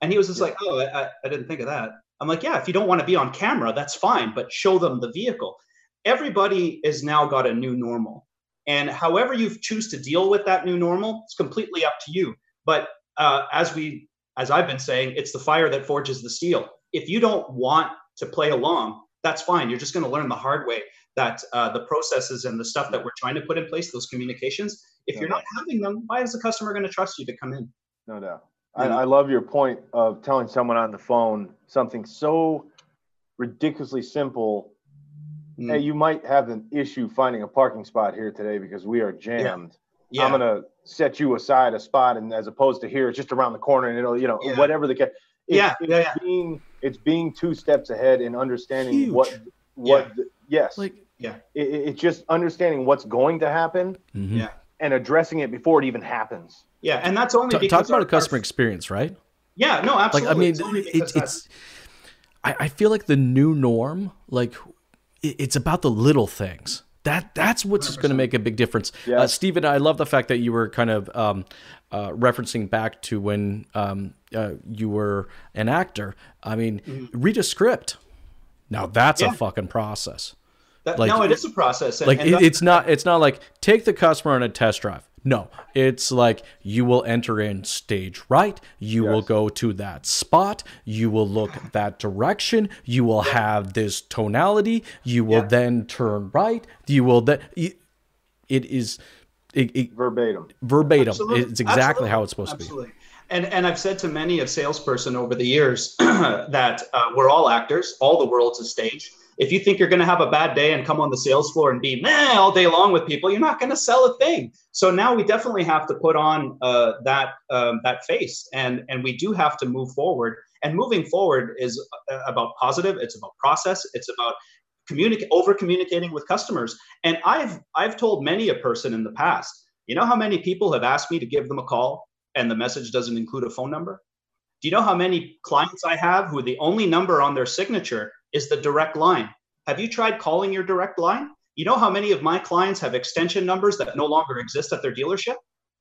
D: And he was just yeah. like, oh, I, I didn't think of that. I'm like, yeah, if you don't want to be on camera, that's fine, but show them the vehicle. Everybody has now got a new normal. And however you choose to deal with that new normal, it's completely up to you. But uh, as we, as I've been saying, it's the fire that forges the steel. If you don't want to play along, that's fine. You're just going to learn the hard way that uh, the processes and the stuff that we're trying to put in place, those communications, if no you're doubt. not having them, why is the customer going to trust you to come in?
C: No doubt. I, I, love your point of telling someone on the phone something so ridiculously simple. Mm. Hey, you might have an issue finding a parking spot here today because we are jammed. Yeah. Yeah. I'm gonna set you aside a spot, and as opposed to here, it's just around the corner, and it'll, you know, yeah. whatever the case.
D: Yeah,
C: it's
D: yeah,
C: being it's being two steps ahead and understanding Huge. what what the, yes,
D: like yeah,
C: it, it's just understanding what's going to happen.
D: Mm-hmm. Yeah,
C: and addressing it before it even happens.
D: Yeah, and that's only
B: talk, talk about our, a customer our, experience, right?
D: Yeah, no, absolutely.
B: Like I mean, it's, it's I, I feel like the new norm, like it, it's about the little things. That that's what's going to make a big difference. Yeah. Uh, Steven, I love the fact that you were kind of um, uh, referencing back to when um, uh, you were an actor. I mean, mm-hmm. read a script. Now that's yeah. a fucking process.
D: That, like, no, it is a process.
B: And, like and it's not. It's not like take the customer on a test drive. No, it's like you will enter in stage right. You yes. will go to that spot. You will look that direction. You will have this tonality. You will yeah. then turn right. You will then. It is it, it,
C: verbatim.
B: Verbatim. Absolutely. It's exactly Absolutely. how it's supposed Absolutely. to be.
D: And and I've said to many a salesperson over the years that uh, we're all actors. All the world's a stage if you think you're going to have a bad day and come on the sales floor and be meh all day long with people, you're not going to sell a thing. So now we definitely have to put on uh, that um, that face, and and we do have to move forward. And moving forward is uh, about positive. It's about process. It's about communicate over communicating with customers. And I've I've told many a person in the past. You know how many people have asked me to give them a call and the message doesn't include a phone number? Do you know how many clients I have who the only number on their signature is the direct line. Have you tried calling your direct line? You know how many of my clients have extension numbers that no longer exist at their dealership?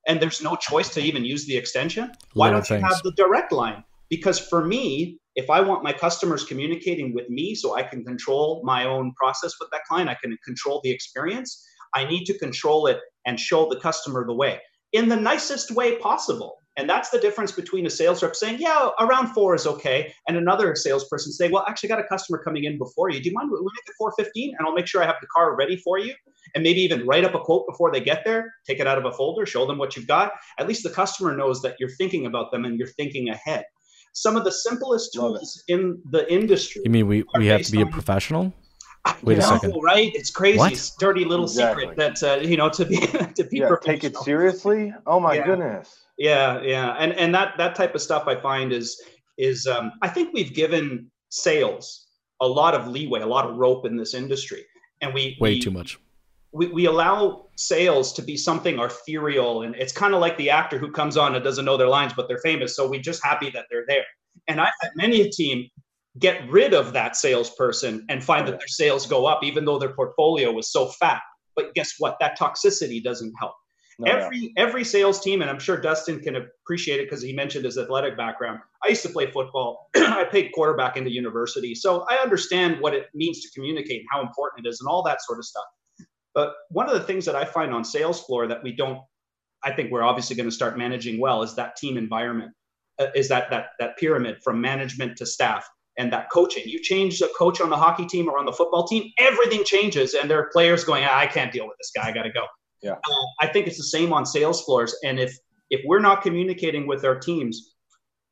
D: And there's no choice to even use the extension? Why don't things. you have the direct line? Because for me, if I want my customers communicating with me so I can control my own process with that client, I can control the experience, I need to control it and show the customer the way in the nicest way possible. And that's the difference between a sales rep saying, yeah, around four is okay, and another salesperson saying, well, actually got a customer coming in before you. Do you mind we make it 415 and I'll make sure I have the car ready for you? And maybe even write up a quote before they get there, take it out of a folder, show them what you've got. At least the customer knows that you're thinking about them and you're thinking ahead. Some of the simplest tools in the industry.
B: You mean we, we have to be a professional?
D: Wait a second. Right? It's crazy. What? It's dirty little exactly. secret that uh, you know to be to be
C: yeah, take it seriously. Oh my yeah. goodness.
D: Yeah, yeah, and and that that type of stuff I find is is um, I think we've given sales a lot of leeway, a lot of rope in this industry, and we
B: way
D: we,
B: too much.
D: We, we allow sales to be something ethereal, and it's kind of like the actor who comes on and doesn't know their lines, but they're famous, so we're just happy that they're there. And I've had many a team get rid of that salesperson and find that their sales go up, even though their portfolio was so fat. But guess what? That toxicity doesn't help. No, every yeah. every sales team, and I'm sure Dustin can appreciate it because he mentioned his athletic background. I used to play football. I played quarterback into university, so I understand what it means to communicate and how important it is, and all that sort of stuff. But one of the things that I find on sales floor that we don't, I think we're obviously going to start managing well, is that team environment, uh, is that that that pyramid from management to staff and that coaching. You change the coach on the hockey team or on the football team, everything changes, and there are players going, ah, "I can't deal with this guy. I got to go."
C: Yeah. Uh,
D: I think it's the same on sales floors. And if if we're not communicating with our teams,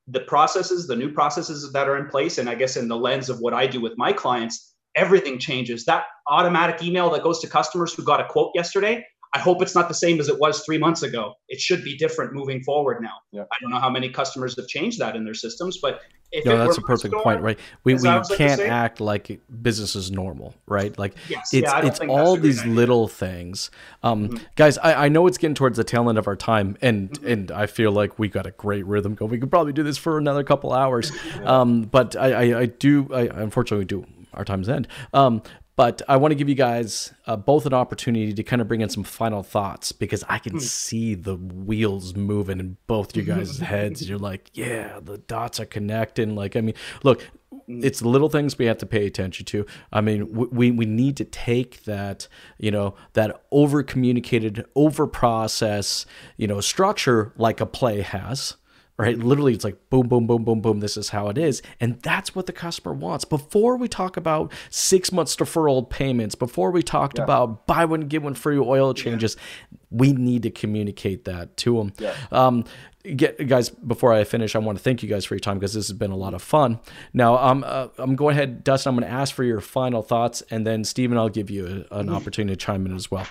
D: the processes, the new processes that are in place, and I guess in the lens of what I do with my clients, everything changes. That automatic email that goes to customers who got a quote yesterday, I hope it's not the same as it was three months ago. It should be different moving forward now.
C: Yeah.
D: I don't know how many customers have changed that in their systems, but
B: if no, that's a perfect store, point, right? We, we can't act like business is normal, right? Like
D: yes,
B: it's
D: yeah,
B: it's all these little things. Um, mm-hmm. Guys, I, I know it's getting towards the tail end of our time, and mm-hmm. and I feel like we got a great rhythm going. We could probably do this for another couple hours, yeah. um, but I, I, I do I unfortunately do our time's end. Um, but I want to give you guys uh, both an opportunity to kind of bring in some final thoughts because I can hmm. see the wheels moving in both your guys' heads. You're like, yeah, the dots are connecting. Like, I mean, look, mm. it's little things we have to pay attention to. I mean, we we need to take that you know that over communicated, over process you know structure like a play has right? Literally, it's like boom, boom, boom, boom, boom. This is how it is. And that's what the customer wants. Before we talk about six months deferral payments, before we talked yeah. about buy one, get one free oil changes, yeah. we need to communicate that to them. Yeah. Um, Get, guys before i finish i want to thank you guys for your time because this has been a lot of fun now um, uh, i'm going ahead dustin i'm going to ask for your final thoughts and then stephen i'll give you a, an mm-hmm. opportunity to chime in as well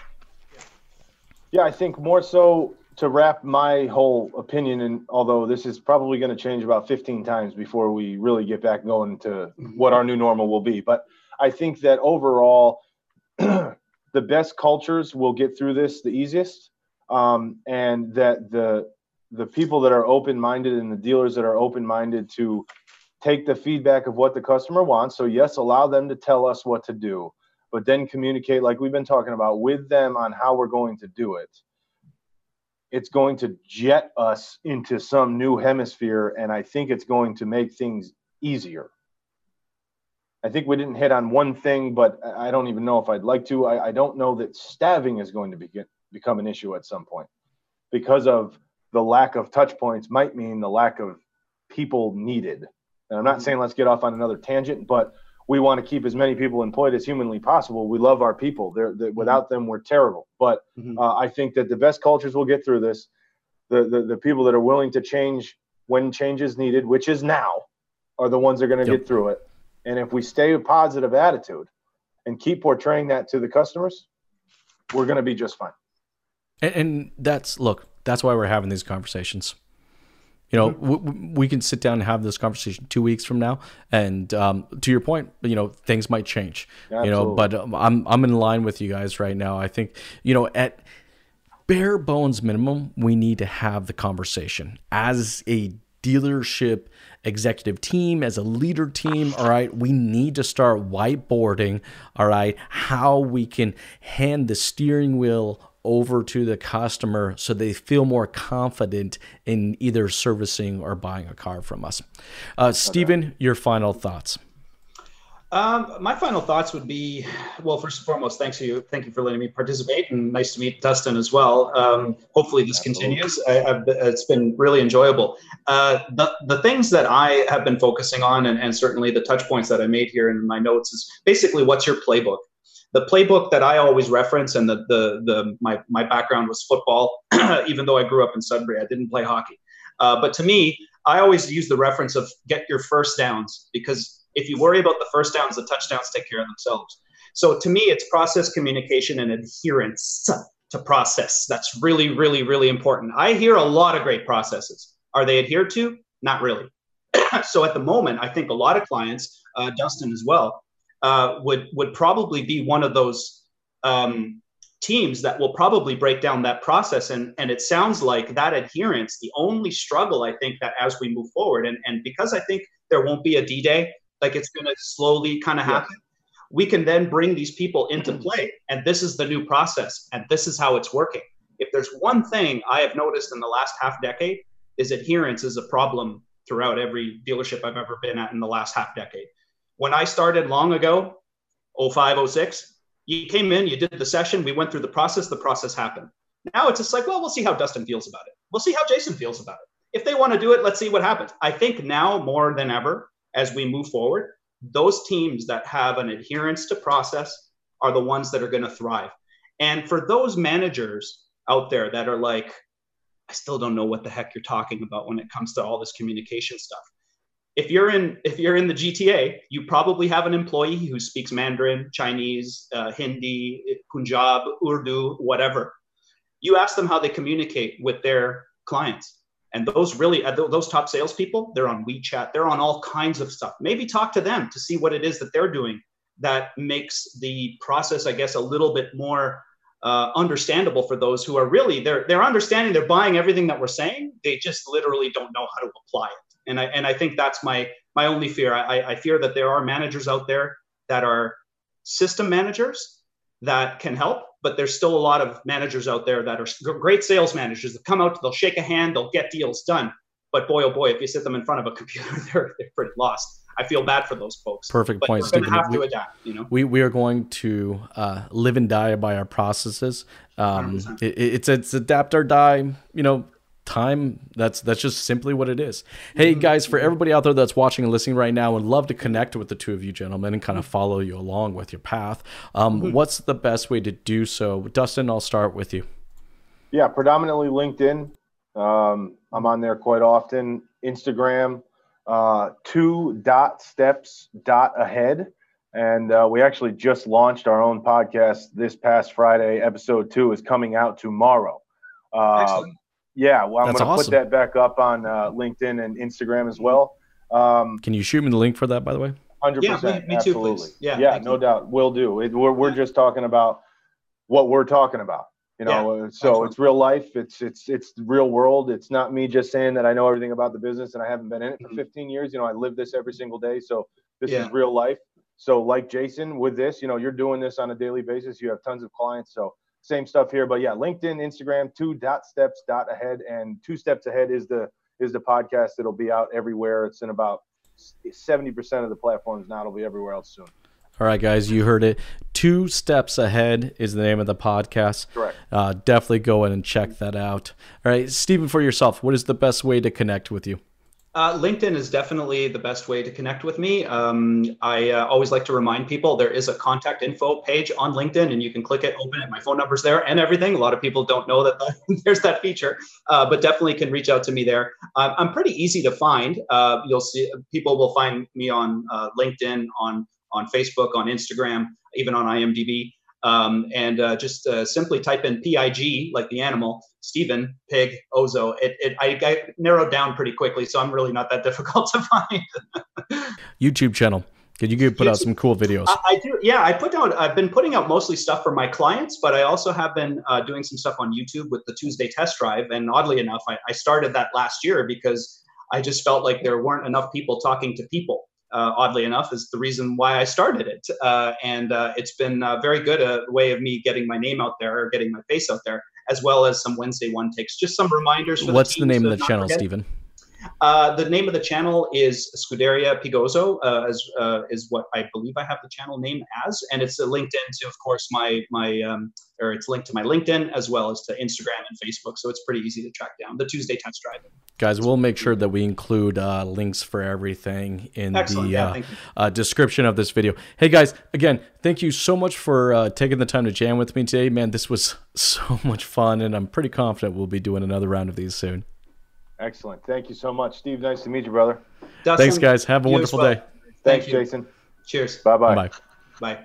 C: yeah i think more so to wrap my whole opinion, and although this is probably going to change about 15 times before we really get back going to mm-hmm. what our new normal will be, but I think that overall, the best cultures will get through this the easiest, um, and that the the people that are open minded and the dealers that are open minded to take the feedback of what the customer wants. So yes, allow them to tell us what to do, but then communicate like we've been talking about with them on how we're going to do it it's going to jet us into some new hemisphere and i think it's going to make things easier. I think we didn't hit on one thing but i don't even know if i'd like to. I, I don't know that staving is going to be, become an issue at some point. Because of the lack of touch points might mean the lack of people needed. And i'm not mm-hmm. saying let's get off on another tangent but we want to keep as many people employed as humanly possible. We love our people. They're, they're mm-hmm. without them, we're terrible. But mm-hmm. uh, I think that the best cultures will get through this. The, the, the people that are willing to change when change is needed, which is now, are the ones that are going to yep. get through it. And if we stay a positive attitude and keep portraying that to the customers, we're going to be just fine.
B: And, and that's look, that's why we're having these conversations. You know, mm-hmm. we can sit down and have this conversation two weeks from now, and um, to your point, you know, things might change. Absolutely. You know, but um, I'm I'm in line with you guys right now. I think you know at bare bones minimum, we need to have the conversation as a dealership executive team, as a leader team, all right, we need to start whiteboarding, all right, how we can hand the steering wheel over to the customer so they feel more confident in either servicing or buying a car from us. Uh, Stephen, okay. your final thoughts.
D: Um, my final thoughts would be, well, first and foremost, thanks to you. Thank you for letting me participate, and nice to meet Dustin as well. Um, hopefully, this continues. I, it's been really enjoyable. Uh, the the things that I have been focusing on, and, and certainly the touch points that I made here in my notes, is basically what's your playbook the playbook that I always reference, and the the the my my background was football, even though I grew up in Sudbury, I didn't play hockey. Uh, but to me, I always use the reference of get your first downs because if you worry about the first downs, the touchdowns take care of themselves. So to me, it's process communication and adherence to process. That's really, really, really important. I hear a lot of great processes. Are they adhered to? Not really. so at the moment, I think a lot of clients, uh, Dustin as well, uh, would would probably be one of those um, teams that will probably break down that process. And and it sounds like that adherence, the only struggle I think that as we move forward, and and because I think there won't be a D Day, like it's going to slowly kind of happen. We can then bring these people into play, and this is the new process, and this is how it's working. If there's one thing I have noticed in the last half decade, is adherence is a problem throughout every dealership I've ever been at in the last half decade. When I started long ago, 05, 06, you came in, you did the session, we went through the process, the process happened. Now it's just like, well, we'll see how Dustin feels about it. We'll see how Jason feels about it. If they want to do it, let's see what happens. I think now more than ever, as we move forward, those teams that have an adherence to process are the ones that are going to thrive. And for those managers out there that are like, I still don't know what the heck you're talking about when it comes to all this communication stuff if you're in if you're in the GTA, you probably have an employee who speaks Mandarin, Chinese, uh, Hindi, Punjab, Urdu, whatever. You ask them how they communicate with their clients, and those really uh, those top salespeople, they're on WeChat, they're on all kinds of stuff. Maybe talk to them to see what it is that they're doing that makes the process, I guess, a little bit more uh, understandable for those who are really they're they're understanding, they're buying everything that we're saying. They just literally don't know how to apply it and I and I think that's my my only fear. I, I fear that there are managers out there that are system managers that can help, but there's still a lot of managers out there that are great sales managers that come out, they'll shake a hand, they'll get deals done. But boy, oh boy, if you sit them in front of a computer, they're, they're pretty lost. I feel bad for those folks.
B: Perfect
D: but
B: point,
D: We're going to
B: Stephen.
D: have to adapt. You know.
B: we we are going to uh, live and die by our processes. Um, it, it's it's adapt or die. You know, time. That's that's just simply what it is. Hey guys, for everybody out there that's watching and listening right now, would love to connect with the two of you gentlemen and kind of follow you along with your path. Um, What's the best way to do so? Dustin, I'll start with you.
C: Yeah, predominantly LinkedIn. Um, I'm on there quite often. Instagram, uh, two dot steps dot ahead. And uh, we actually just launched our own podcast this past Friday. Episode two is coming out tomorrow. Um,
D: Excellent.
C: Yeah, well, I'm going to
B: awesome.
C: put that back up on uh, LinkedIn and Instagram as well. Um,
B: Can you shoot me the link for that, by the way?
C: Hundred
D: Yeah,
C: percent,
D: me- me too,
C: absolutely.
D: please. Yeah,
C: yeah, no
D: you.
C: doubt, will do. It, we're we're just talking about what we're talking about, you know. uh, so
D: excellent.
C: it's real life. It's it's it's the real world. It's not me just saying that I know everything about the business and I haven't been in it for
D: Mhm.
C: 15 years. You know, I live this every single day. So this
D: Yeah.
C: is real life. So like Jason, with this, you know, you're doing this on a daily basis. You have tons of clients. So same stuff here. But yeah, LinkedIn, Instagram, two dot steps dot ahead, and two steps ahead is the is the podcast that'll be out everywhere. It's in about 70% of the platforms now. It'll be everywhere else soon.
B: All right, guys, you heard it. Two Steps Ahead is the name of the podcast.
C: Correct.
B: Uh, definitely go in and check that out. All right, Stephen, for yourself, what is the best way to connect with you?
D: Uh, LinkedIn is definitely the best way to connect with me. Um, I uh, always like to remind people there is a contact info page on LinkedIn, and you can click it, open it. My phone number's there and everything. A lot of people don't know that there's that feature, uh, but definitely can reach out to me there. Uh, I'm pretty easy to find. Uh, you'll see people will find me on uh, LinkedIn, on on Facebook, on Instagram, even on IMDb. Um, and uh, just uh, simply type in PIG, like the animal, Stephen, Pig, Ozo. It, it I, I narrowed down pretty quickly, so I'm really not that difficult to find.
B: YouTube channel. Could you put out some cool videos?
D: I, I do, yeah. I put out. I've been putting out mostly stuff for my clients, but I also have been uh, doing some stuff on YouTube with the Tuesday Test Drive. And oddly enough, I, I started that last year because I just felt like there weren't enough people talking to people. Uh, oddly enough, is the reason why I started it, uh, and uh, it's been uh, very good a way of me getting my name out there or getting my face out there, as well as some Wednesday one takes, just some reminders. For
B: What's the
D: teams
B: name of the channel,
D: forget.
B: Stephen?
D: Uh, the name of the channel is Scuderia Pigoso, uh, as uh, is what I believe I have the channel name as, and it's uh, linked into, of course, my my um, or it's linked to my LinkedIn as well as to Instagram and Facebook, so it's pretty easy to track down. The Tuesday Test Drive.
B: Guys, we'll make sure that we include uh, links for everything in
D: Excellent.
B: the
D: Yeah,
B: uh, uh, description of this video. Hey, guys, again, thank you so much for uh, taking the time to jam with me today. Man, this was so much fun, and I'm pretty confident we'll be doing another round of these soon.
C: Excellent. Thank you so much, Steve. Nice to meet you, brother.
D: Dustin,
B: Thanks, guys. Have a wonderful
D: well.
B: day.
C: Thanks,
D: Thank you.
C: Jason.
D: Cheers.
C: Bye-bye.
B: Bye.
D: Bye.